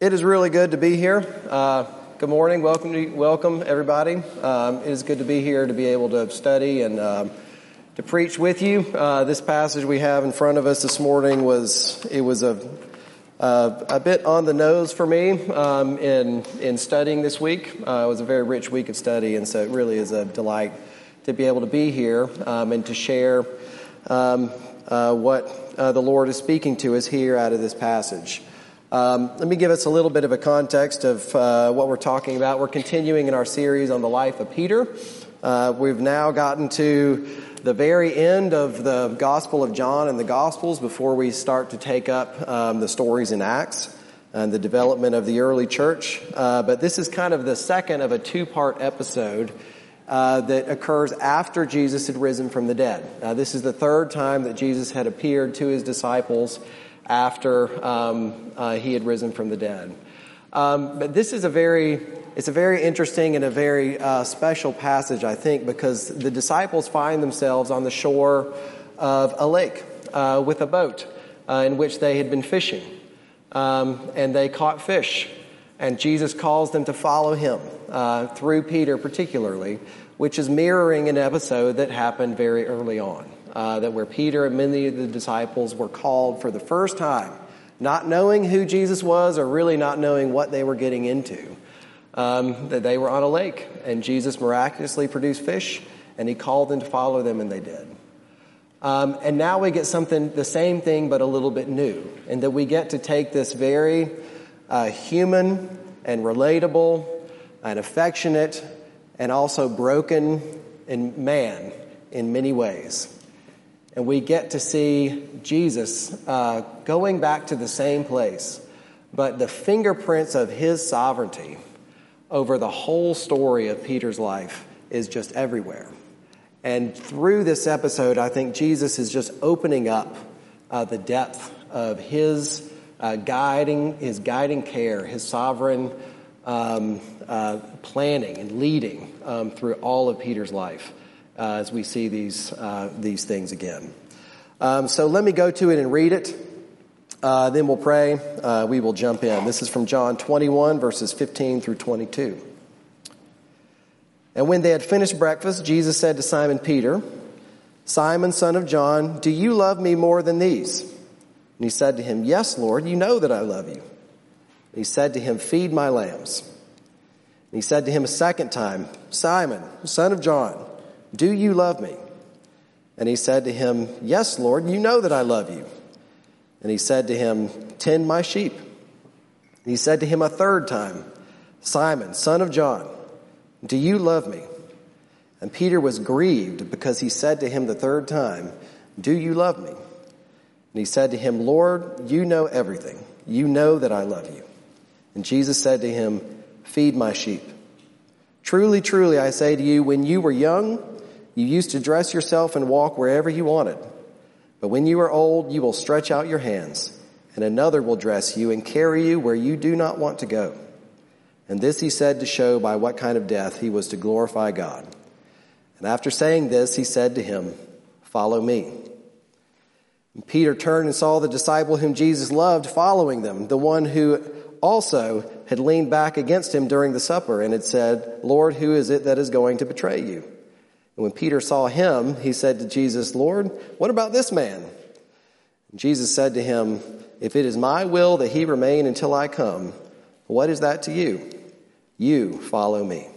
It is really good to be here. Uh, good morning. Welcome, to, welcome everybody. Um, it is good to be here to be able to study and um, to preach with you. Uh, this passage we have in front of us this morning was it was a a bit on the nose for me um, in in studying this week. Uh, it was a very rich week of study, and so it really is a delight to be able to be here um, and to share um, uh, what uh, the Lord is speaking to us here out of this passage. Um, let me give us a little bit of a context of uh, what we're talking about. We're continuing in our series on the life of Peter. Uh, we've now gotten to the very end of the Gospel of John and the Gospels before we start to take up um, the stories in Acts and the development of the early church. Uh, but this is kind of the second of a two-part episode uh, that occurs after Jesus had risen from the dead. This is the third time that Jesus had appeared to his disciples after um, uh, he had risen from the dead. Um, but this is a very it's a very interesting and a very uh, special passage, I think, because the disciples find themselves on the shore of a lake uh, with a boat uh, in which they had been fishing, um, and they caught fish. And Jesus calls them to follow him uh, through Peter, particularly, which is mirroring an episode that happened very early on uh, that where Peter and many of the disciples were called for the first time, not knowing who Jesus was or really not knowing what they were getting into, um, that they were on a lake and Jesus miraculously produced fish and he called them to follow them and they did. Um, and now we get something, the same thing, but a little bit new, and that we get to take this very uh, human and relatable and affectionate and also broken in man in many ways and we get to see Jesus uh, going back to the same place, but the fingerprints of his sovereignty over the whole story of Peter's life is just everywhere. And through this episode, I think Jesus is just opening up uh, the depth of his uh, guiding, his guiding care, his sovereign um, uh, planning and leading um, through all of Peter's life as we see these, uh, these things again. Um, so let me go to it and read it. Uh, then we'll pray. Uh, we will jump in. This is from John 21, verses 15 through 22. And when they had finished breakfast, Jesus said to Simon Peter, Simon, son of John, do you love me more than these? And he said to him, Yes, Lord, you know that I love you. And he said to him, Feed my lambs. And he said to him a second time, Simon, son of John, do you love me? And he said to him, Yes, Lord, you know that I love you. And he said to him, Tend my sheep. And he said to him a third time, Simon, son of John, do you love me? And Peter was grieved because he said to him the third time, Do you love me? And he said to him, Lord, you know everything. You know that I love you. And Jesus said to him, Feed my sheep. Truly, truly, I say to you, when you were young, you used to dress yourself and walk wherever you wanted. But when you are old, you will stretch out your hands, and another will dress you and carry you where you do not want to go. And this he said to show by what kind of death he was to glorify God. And after saying this, he said to him, Follow me. And Peter turned and saw the disciple whom Jesus loved following them, the one who also had leaned back against him during the supper and had said, Lord, who is it that is going to betray you? And when Peter saw him, he said to Jesus, Lord, what about this man? And Jesus said to him, If it is my will that he remain until I come, what is that to you? You follow me.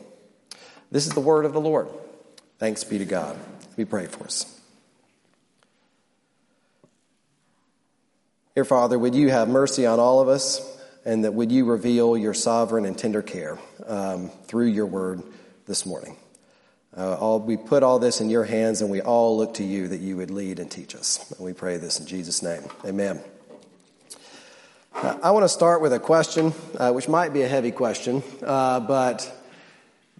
This is the word of the Lord. Thanks be to God. We pray for us. Dear Father, would you have mercy on all of us, and that would you reveal your sovereign and tender care um, through your word this morning. Uh, all, we put all this in your hands and we all look to you that you would lead and teach us. And we pray this in Jesus' name. Amen. Uh, I want to start with a question, uh, which might be a heavy question, uh, but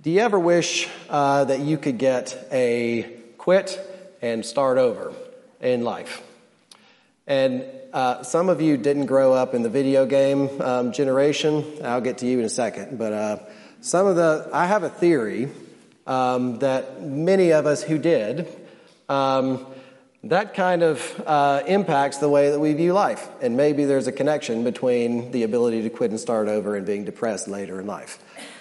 do you ever wish uh, that you could get a quit and start over in life? And uh, some of you didn't grow up in the video game um, generation. I'll get to you in a second, but some of the, I have a theory um, that many of us who did um, that kind of uh, impacts the way that we view life. And maybe there's a connection between the ability to quit and start over and being depressed later in life.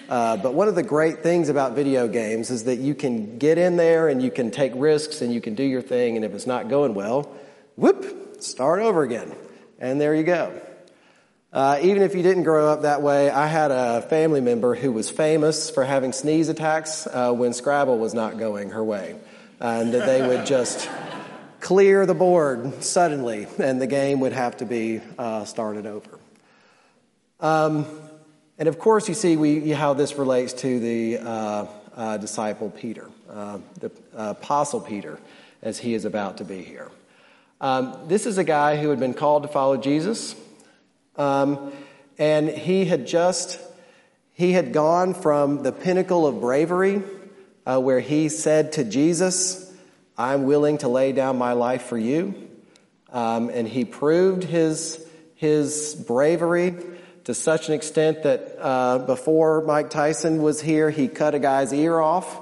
Uh, but one of the great things about video games is that you can get in there and you can take risks and you can do your thing. And if it's not going well, whoop, start over again. And there you go. Uh, even if you didn't grow up that way, I had a family member who was famous for having sneeze attacks uh, when Scrabble was not going her way. and that they would just clear the board suddenly and the game would have to be uh, started over. Um, and of course, you see we, how this relates to the uh, uh, disciple Peter, uh, the apostle Peter, as he is about to be here. Um, this is a guy who had been called to follow Jesus, um, and he had just he had gone from the pinnacle of bravery, uh, where he said to Jesus, "I'm willing to lay down my life for you," um, and he proved his his bravery to such an extent that uh, before Mike Tyson was here, he cut a guy's ear off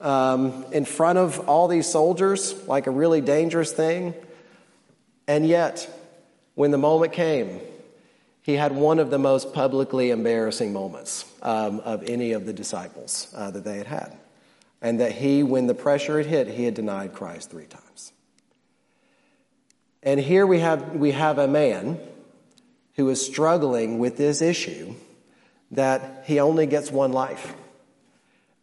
um, in front of all these soldiers, like a really dangerous thing. And yet, when the moment came, he had one of the most publicly embarrassing moments um, of any of the disciples uh, that they had had. And that he, when the pressure had hit, he had denied Christ three times. And here we have, we have a man who is struggling with this issue that he only gets one life,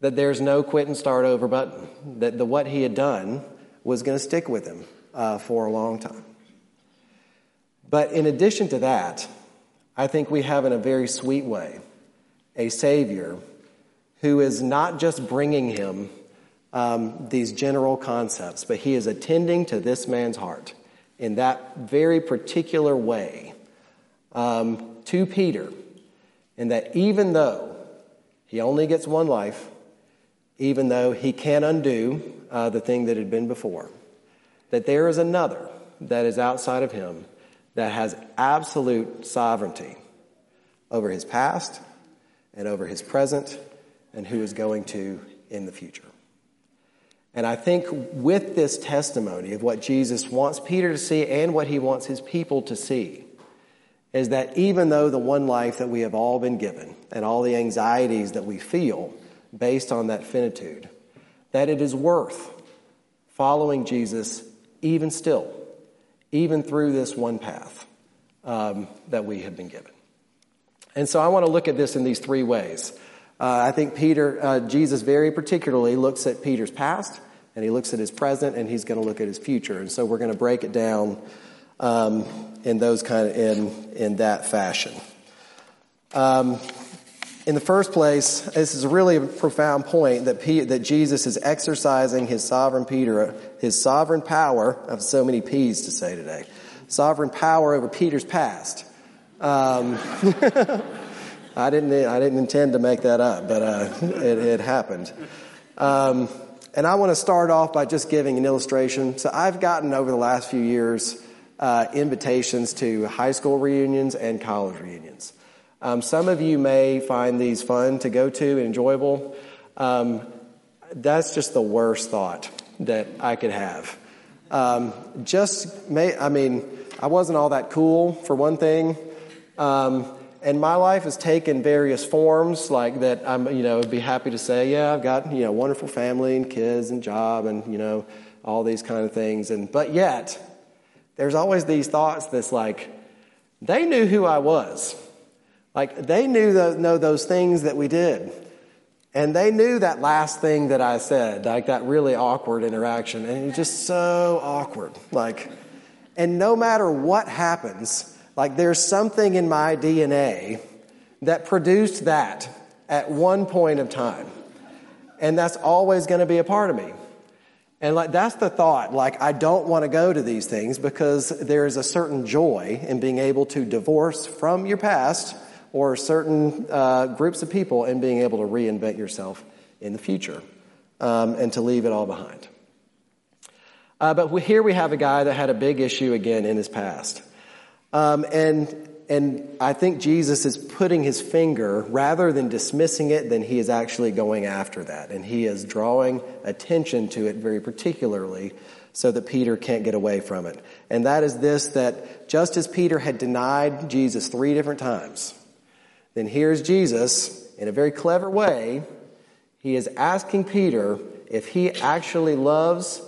that there's no quit and start over button, that the, what he had done was going to stick with him uh, for a long time. But in addition to that, I think we have in a very sweet way a Savior who is not just bringing him um, these general concepts, but he is attending to this man's heart in that very particular way. Um, to Peter, and that even though he only gets one life, even though he can't undo uh, the thing that had been before, that there is another that is outside of him that has absolute sovereignty over his past and over his present and who is going to in the future. And I think with this testimony of what Jesus wants Peter to see and what he wants his people to see, is that even though the one life that we have all been given and all the anxieties that we feel based on that finitude, that it is worth following Jesus even still, even through this one path um, that we have been given. And so I want to look at this in these three ways. Uh, I think Peter, uh, Jesus very particularly looks at Peter's past, and he looks at his present, and he's going to look at his future. And so we're going to break it down um, in those kind of in in that fashion. Um, in the first place, this is really a profound point that P, that Jesus is exercising his sovereign Peter, his sovereign power. of so many P's to say today. Sovereign power over Peter's past. Um, I didn't. I didn't intend to make that up, but uh, it, it, happened. Um, and I want to start off by just giving an illustration. So I've gotten over the last few years uh, invitations to high school reunions and college reunions. Um, some of you may find these fun to go to and enjoyable. Um, that's just the worst thought that I could have. Um, just may, I mean, I wasn't all that cool for one thing. Um, and my life has taken various forms like that I'm, you know, be happy to say, yeah, I've got, you know, wonderful family and kids and job and, you know, all these kind of things. And, but yet, there's always these thoughts that's like, they knew who I was. Like, they knew the, know those things that we did. And they knew that last thing that I said, like that really awkward interaction. And it was just so awkward. Like, and no matter what happens, like there's something in my DNA that produced that at one point of time. And that's always going to be a part of me. And like that's the thought. Like I don't want to go to these things because there is a certain joy in being able to divorce from your past or certain uh, groups of people and being able to reinvent yourself in the future um, and to leave it all behind. Uh, but here we have a guy that had a big issue again in his past. Um, and and I think Jesus is putting his finger, rather than dismissing it, than he is actually going after that. And he is drawing attention to it very particularly so that Peter can't get away from it. And that is this that just as Peter had denied Jesus three different times, then here's Jesus in a very clever way. He is asking Peter if he actually loves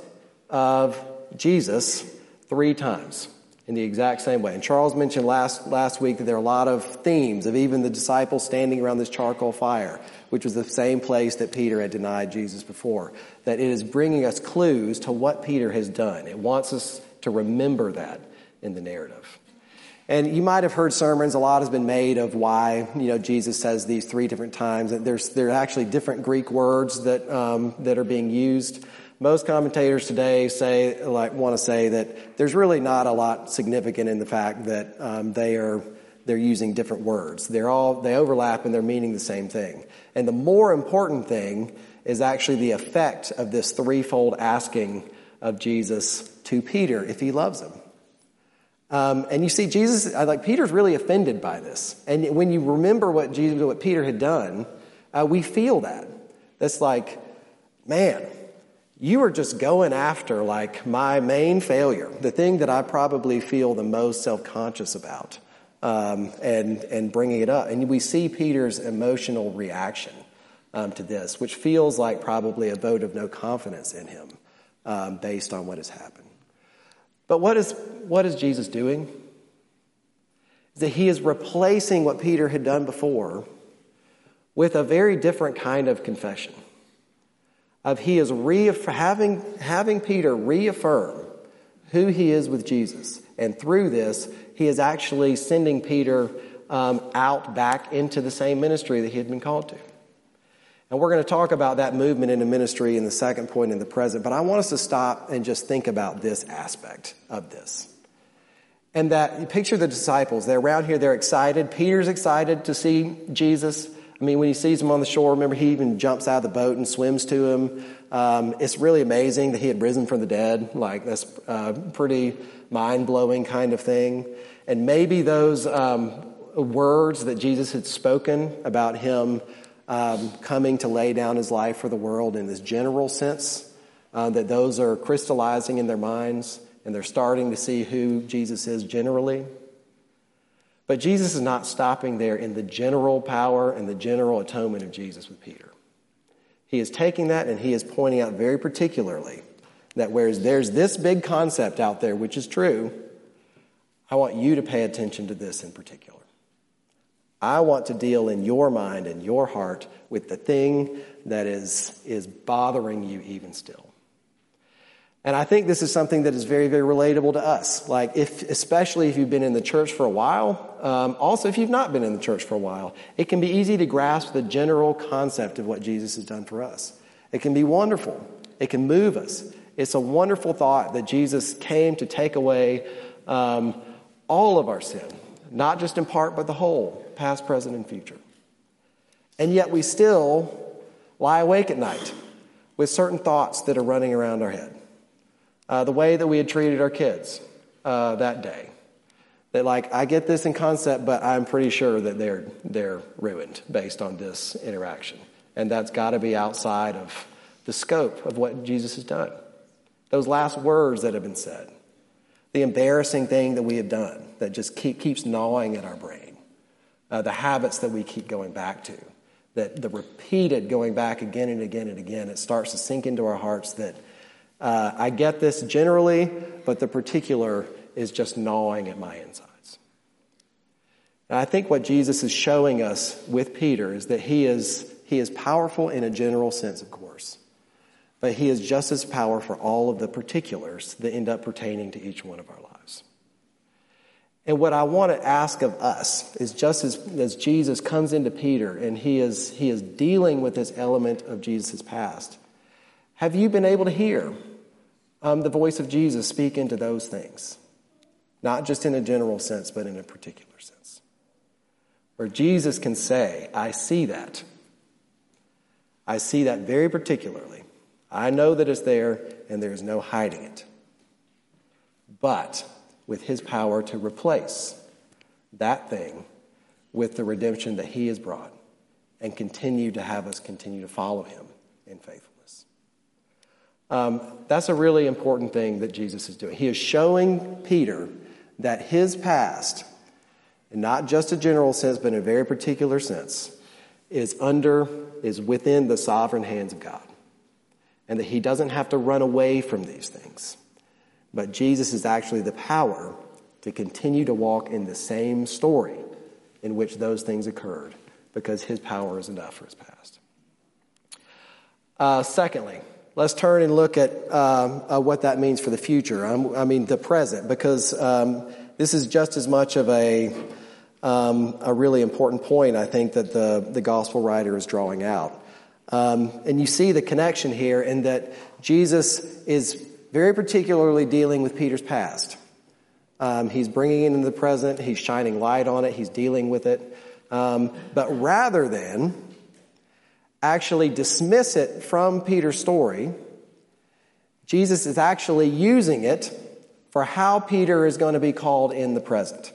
of Jesus three times in the exact same way. And Charles mentioned last, last week that there are a lot of themes of even the disciples standing around this charcoal fire, which was the same place that Peter had denied Jesus before. That it is bringing us clues to what Peter has done. It wants us to remember that in the narrative. And you might have heard sermons, a lot has been made of why, you know, Jesus says these three different times. There's, there are actually different Greek words that, um, that are being used. Most commentators today say, like, want to say that there's really not a lot significant in the fact that um, they are they're using different words. They're all they overlap and they're meaning the same thing. And the more important thing is actually the effect of this threefold asking of Jesus to Peter if he loves him. Um, and you see, Jesus, like Peter's really offended by this. And when you remember what Jesus, what Peter had done, uh, we feel that. That's like, man, you are just going after like my main failure, the thing that I probably feel the most self conscious about, um, and and bringing it up. And we see Peter's emotional reaction um, to this, which feels like probably a vote of no confidence in him, um, based on what has happened. But what is what is Jesus doing? Is that he is replacing what Peter had done before with a very different kind of confession of he is reaff- having, having Peter reaffirm who he is with Jesus. And through this, he is actually sending Peter um, out back into the same ministry that he had been called to. And we're going to talk about that movement into ministry in the second point in the present, but I want us to stop and just think about this aspect of this. And that you picture the disciples, they're around here, they're excited. Peter's excited to see Jesus. I mean, when he sees him on the shore, remember he even jumps out of the boat and swims to him. Um, it's really amazing that he had risen from the dead. Like, that's a pretty mind blowing kind of thing. And maybe those um, words that Jesus had spoken about him um, coming to lay down his life for the world in this general sense, uh, that those are crystallizing in their minds and they're starting to see who Jesus is generally. But Jesus is not stopping there in the general power and the general atonement of Jesus with Peter. He is taking that and he is pointing out very particularly that whereas there's this big concept out there, which is true, I want you to pay attention to this in particular. I want to deal in your mind and your heart with the thing that is, is bothering you even still. And I think this is something that is very, very relatable to us. Like, if, especially if you've been in the church for a while, um, also if you've not been in the church for a while, it can be easy to grasp the general concept of what Jesus has done for us. It can be wonderful. It can move us. It's a wonderful thought that Jesus came to take away um, all of our sin, not just in part, but the whole, past, present, and future. And yet we still lie awake at night with certain thoughts that are running around our head uh, the way that we had treated our kids uh, that day. That like I get this in concept, but I'm pretty sure that they're they're ruined based on this interaction, and that's got to be outside of the scope of what Jesus has done. Those last words that have been said, the embarrassing thing that we have done that just keep, keeps gnawing at our brain, uh, the habits that we keep going back to, that the repeated going back again and again and again, it starts to sink into our hearts that uh, I get this generally, but the particular is just gnawing at my insides. And I think what Jesus is showing us with Peter is that he is, he is powerful in a general sense, of course, but he is just as powerful for all of the particulars that end up pertaining to each one of our lives. And what I want to ask of us is just as, as Jesus comes into Peter and he is, he is dealing with this element of Jesus' past, have you been able to hear um, the voice of Jesus speak into those things, not just in a general sense, but in a particular sense. Where Jesus can say, I see that. I see that very particularly. I know that it's there and there is no hiding it. But with his power to replace that thing with the redemption that he has brought and continue to have us continue to follow him in faithfulness. Um, that's a really important thing that Jesus is doing. He is showing Peter that his past, and not just a general sense, but in a very particular sense, is under, is within the sovereign hands of God. And that he doesn't have to run away from these things. But Jesus is actually the power to continue to walk in the same story in which those things occurred because his power is enough for his past. Uh, secondly, let's turn and look at um, uh, what that means for the future. I'm, i mean, the present, because um, this is just as much of a, um, a really important point, I think, that the, the gospel writer is drawing out. Um, and you see the connection here in that Jesus is very particularly dealing with Peter's past. Um, he's bringing it into the present, he's shining light on it, he's dealing with it. Um, but rather than actually dismiss it from Peter's story, Jesus is actually using it for how Peter is going to be called in the present.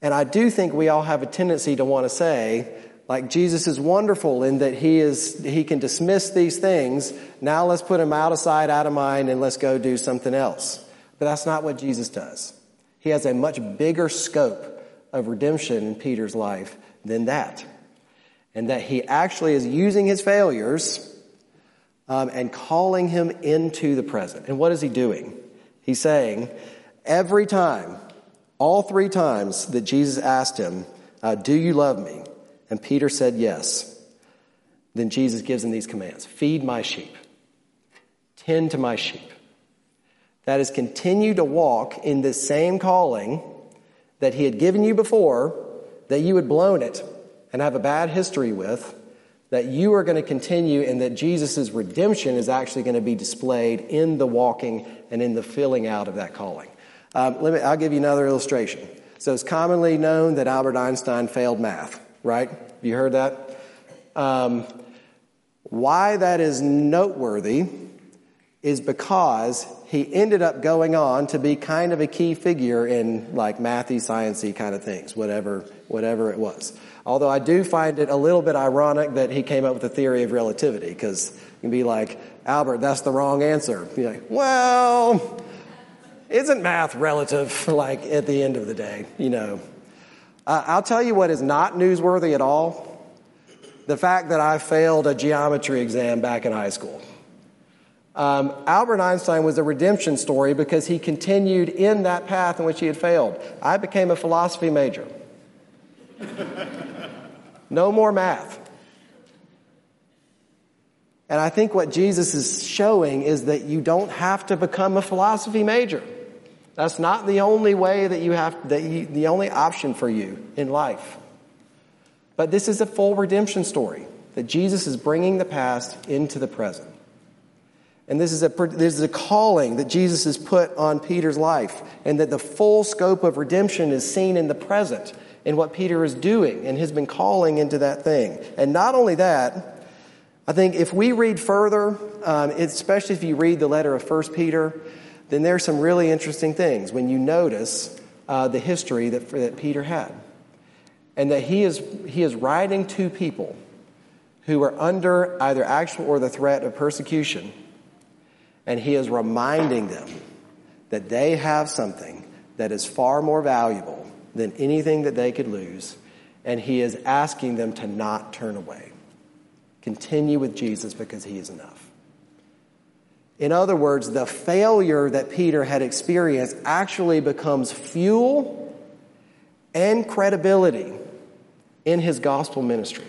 And I do think we all have a tendency to want to say, like Jesus is wonderful in that he is he can dismiss these things. Now let's put him out of sight, out of mind, and let's go do something else. But that's not what Jesus does. He has a much bigger scope of redemption in Peter's life than that. And that he actually is using his failures um, and calling him into the present. And what is he doing? He's saying, every time, all three times that Jesus asked him, uh, Do you love me? And Peter said, Yes. Then Jesus gives him these commands Feed my sheep, tend to my sheep. That is, continue to walk in this same calling that he had given you before, that you had blown it and have a bad history with, that you are going to continue and that Jesus' redemption is actually going to be displayed in the walking and in the filling out of that calling. Um, let me, I'll give you another illustration. So it's commonly known that Albert Einstein failed math, right? You heard that? Um, why that is noteworthy is because he ended up going on to be kind of a key figure in like mathy, sciencey kind of things, whatever, whatever it was. Although I do find it a little bit ironic that he came up with the theory of relativity, because you can be like, Albert, that's the wrong answer. You're like, well, isn't math relative, like, at the end of the day, you know? Uh, I'll tell you what is not newsworthy at all the fact that I failed a geometry exam back in high school. Um, Albert Einstein was a redemption story because he continued in that path in which he had failed. I became a philosophy major. no more math. And I think what Jesus is showing is that you don't have to become a philosophy major. That's not the only way that you have, that you, the only option for you in life. But this is a full redemption story that Jesus is bringing the past into the present. And this is, a, this is a calling that Jesus has put on Peter's life, and that the full scope of redemption is seen in the present, in what Peter is doing, and has been calling into that thing. And not only that, I think if we read further, um, especially if you read the letter of 1 Peter, then there's some really interesting things when you notice uh, the history that, that Peter had. And that he is, he is writing to people who are under either actual or the threat of persecution and he is reminding them that they have something that is far more valuable than anything that they could lose. And he is asking them to not turn away. Continue with Jesus because he is enough. In other words, the failure that Peter had experienced actually becomes fuel and credibility in his gospel ministry.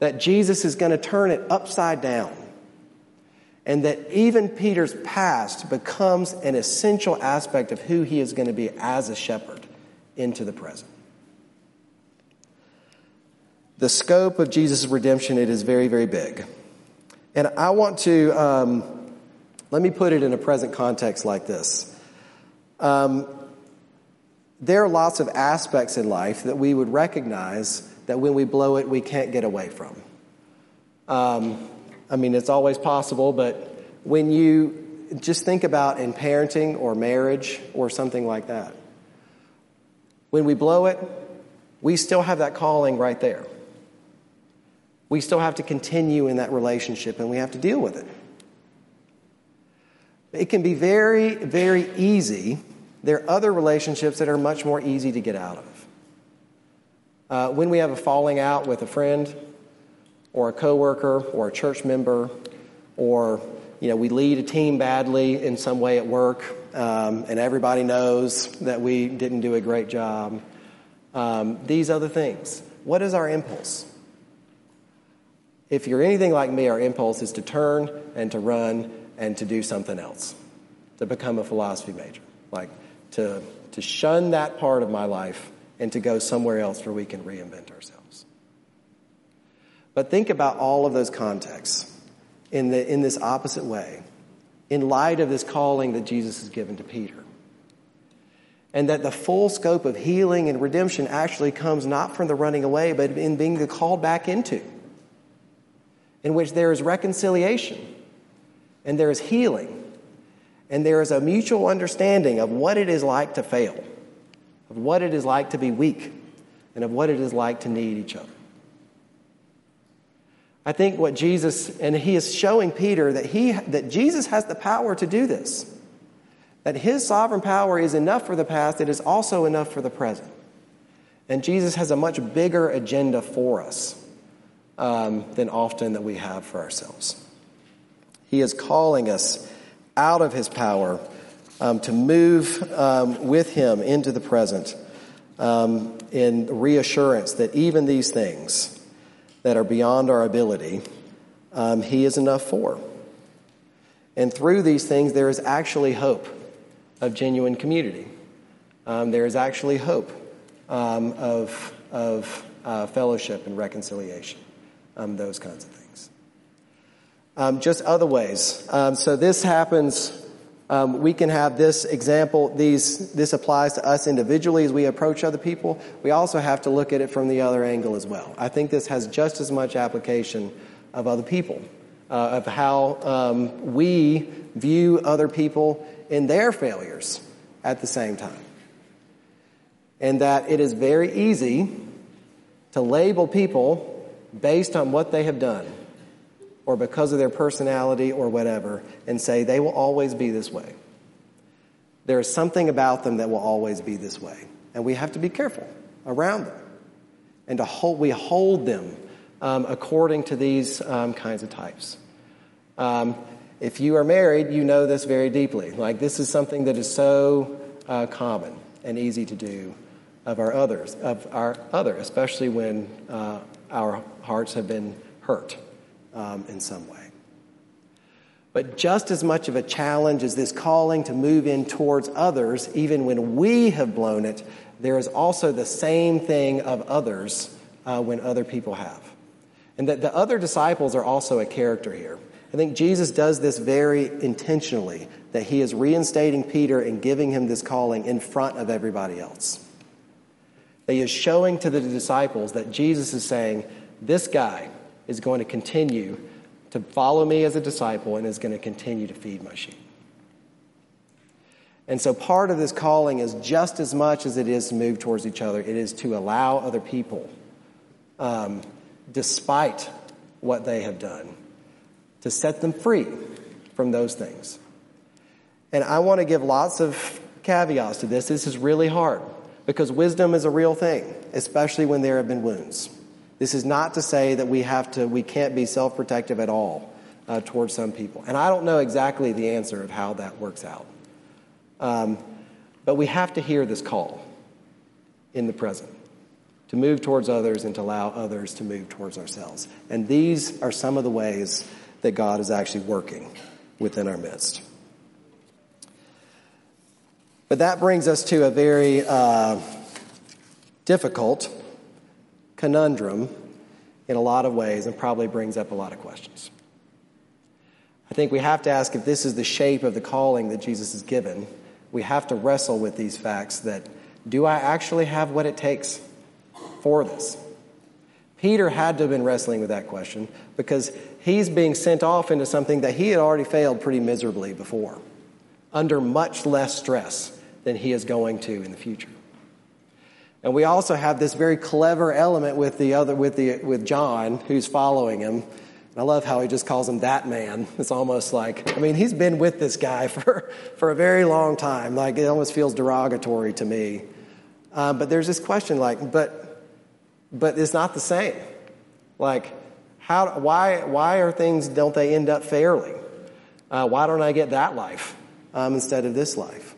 That Jesus is going to turn it upside down and that even Peter's past becomes an essential aspect of who he is going to be as a shepherd into the present. The scope of Jesus' redemption, it is very, very big. And I want to, um, let me put it in a present context like this. Um, there are lots of aspects in life that we would recognize that when we blow it, we can't get away from. Um, I mean, it's always possible, but when you just think about in parenting or marriage or something like that, when we blow it, we still have that calling right there. We still have to continue in that relationship and we have to deal with it. It can be very, very easy. There are other relationships that are much more easy to get out of. Uh, when we have a falling out with a friend, or a coworker, or a church member, or you know we lead a team badly in some way at work, um, and everybody knows that we didn't do a great job. Um, these other things. What is our impulse? If you're anything like me, our impulse is to turn and to run and to do something else, to become a philosophy major, like to, to shun that part of my life and to go somewhere else where we can reinvent ourselves. But think about all of those contexts in, the, in this opposite way, in light of this calling that Jesus has given to Peter. And that the full scope of healing and redemption actually comes not from the running away, but in being called back into in which there is reconciliation and there is healing and there is a mutual understanding of what it is like to fail, of what it is like to be weak, and of what it is like to need each other. I think what Jesus, and he is showing Peter that, he, that Jesus has the power to do this. That his sovereign power is enough for the past, it is also enough for the present. And Jesus has a much bigger agenda for us um, than often that we have for ourselves. He is calling us out of his power um, to move um, with him into the present um, in reassurance that even these things that are beyond our ability, um, he is enough for. And through these things, there is actually hope of genuine community. Um, there is actually hope of, of uh, fellowship and reconciliation um, those kinds of things. Um, just other ways. Um, so this happens. Um, we can have this example. These this applies to us individually as we approach other people. We also have to look at it from the other angle as well. I think this has just as much application of other people, uh, of how um, we view other people in their failures at the same time, and that it is very easy to label people based on what they have done or because of their personality or whatever and say they will always be this way. There is something about them that will always be this way. And we have to be careful around them. And to hold, we hold them um, according to these um, kinds of types. Um, if you are married, you know this very deeply. Like, this is something that is so uh, common and easy to do of our others, of our other, especially when uh, our hearts have been hurt um, in some way. But just as much of a challenge as this calling to move in towards others, even when we have blown it, there is also the same thing of others uh, when other people have. And that the other disciples are also a character here. I think Jesus does this very intentionally, that he is reinstating Peter and giving him this calling in front of everybody else. That he is showing to the disciples that Jesus is saying, this guy is going to continue to follow me as a disciple and is going to continue to feed my sheep. And so part of this calling is just as much as it is to move towards each other, it is to allow other people, um, despite what they have done, to set them free from those things. And I want to give lots of caveats to this. This is really hard because wisdom is a real thing, especially when there have been wounds. This is not to say that we have to, we can't be self protective at all uh, towards some people. And I don't know exactly the answer of how that works out. Um, but we have to hear this call in the present to move towards others and to allow others to move towards ourselves. And these are some of the ways that God is actually working within our midst. But that brings us to a very uh, difficult conundrum in a lot of ways and probably brings up a lot of questions. I think we have to ask if this is the shape of the calling that Jesus has given. We have to wrestle with these facts that do I actually have what it takes for this? Peter had to have been wrestling with that question because he's being sent off into something that he had already failed pretty miserably before, under much less stress than he is going to in the future. And we also have this very clever element with the other, with the, with John, who's following him, And I love how he just calls him that man. It's almost like, I mean, he's been with this guy for, for a very long time. Like, it almost feels derogatory to me. Uh, but there's this question, like, but, but it's not the same. Like, how, why, why are things, don't they end up fairly? Uh, why don't I get that life um, instead of this life?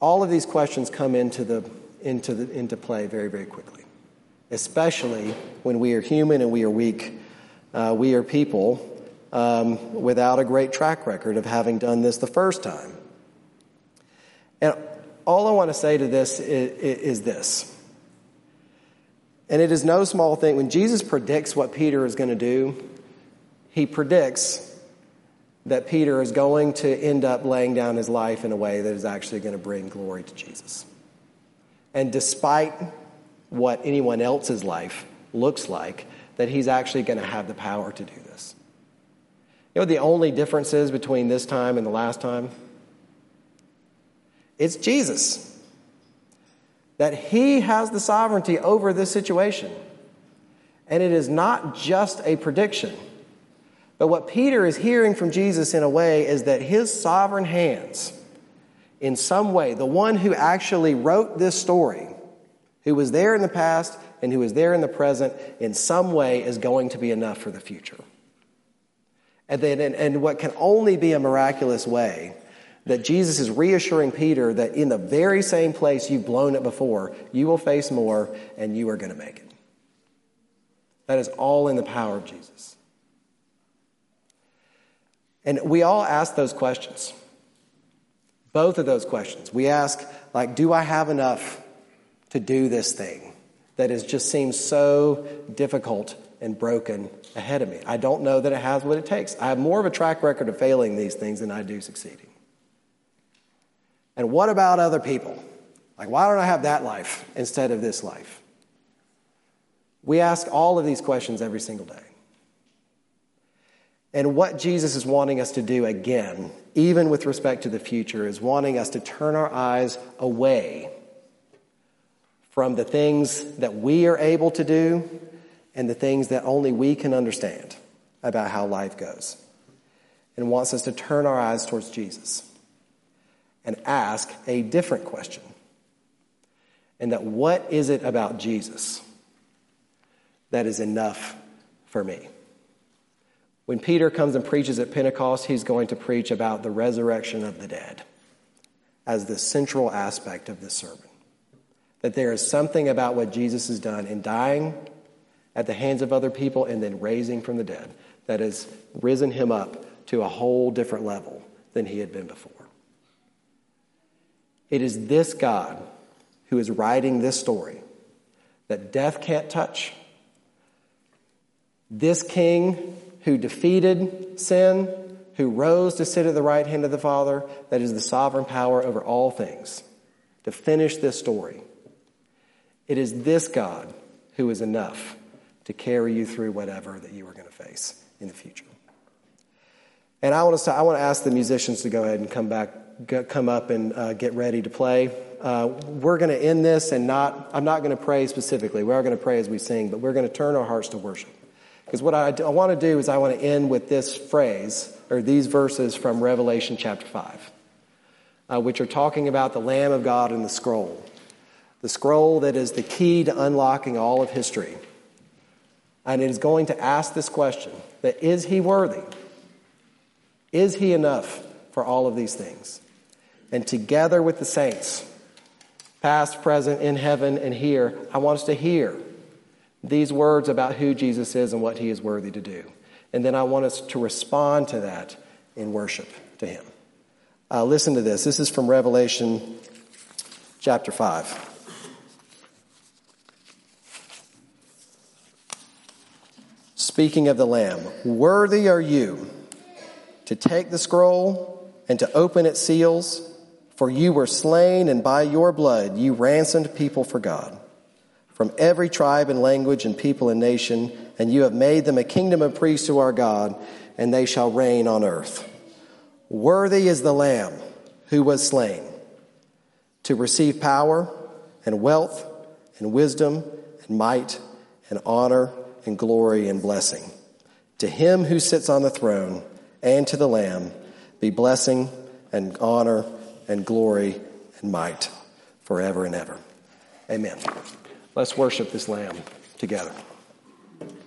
All of these questions come into, the, into, the, into play very, very quickly, especially when we are human and we are weak. Uh, we are people um, without a great track record of having done this the first time. And all I want to say to this is, is this. And it is no small thing. When Jesus predicts what Peter is going to do, he predicts that Peter is going to end up laying down his life in a way that is actually going to bring glory to Jesus. And despite what anyone else's life looks like, that he's actually going to have the power to do this. You know the only difference is between this time and the last time? It's Jesus. That he has the sovereignty over this situation. And it is not just a prediction. But what Peter is hearing from Jesus in a way is that his sovereign hands, in some way, the one who actually wrote this story, who was there in the past and who is there in the present, in some way is going to be enough for the future. And, then, and, and what can only be a miraculous way that Jesus is reassuring Peter that in the very same place you've blown it before, you will face more and you are going to make it. That is all in the power of Jesus. And we all ask those questions. Both of those questions. We ask, like, do I have enough to do this thing that has just seems so difficult and broken ahead of me? I don't know that it has what it takes. I have more of a track record of failing these things than I do succeeding. And what about other people? Like, why don't I have that life instead of this life? We ask all of these questions every single day. And what Jesus is wanting us to do again, even with respect to the future, is wanting us to turn our eyes away from the things that we are able to do and the things that only we can understand about how life goes. And wants us to turn our eyes towards Jesus and ask a different question. And that what is it about Jesus that is enough for me? When Peter comes and preaches at Pentecost, he's going to preach about the resurrection of the dead as the central aspect of this sermon. That there is something about what Jesus has done in dying at the hands of other people and then raising from the dead that has risen him up to a whole different level than he had been before. It is this God who is writing this story that death can't touch. This king who defeated sin, who rose to sit at the right hand of the Father, that is the sovereign power over all things, to finish this story. It is this God who is enough to carry you through whatever that you are going to face in the future. And I want to, I want to ask the musicians to go ahead and come back, come up and uh, get ready to play. Uh, we're going to end this and not, I'm not going to pray specifically. We are going to pray as we sing, but we're going to turn our hearts to worship. Because what I, I want to do is I want to end with this phrase, or these verses from Revelation chapter 5, uh, which are talking about the Lamb of God and the scroll. The scroll that is the key to unlocking all of history. And it is going to ask this question that is he worthy? Is he enough for all of these things? And together with the saints, past, present, in heaven, and here, I want us to hear these words about who Jesus is and what he is worthy to do. And then I want us to respond to that in worship to him. Uh, listen to this. This is from Revelation chapter 5. Speaking of the Lamb, worthy are you to take the scroll and to open its seals, for you were slain, and by your blood you ransomed people for God from every tribe and language and people and nation, and you have made them a kingdom of priests to our God, and they shall reign on earth. Worthy is the Lamb who was slain to receive power and wealth and wisdom and might and honor and glory and blessing. To him who sits on the throne and to the Lamb be blessing and honor and glory and might forever and ever. Amen. Let's worship this Lamb together.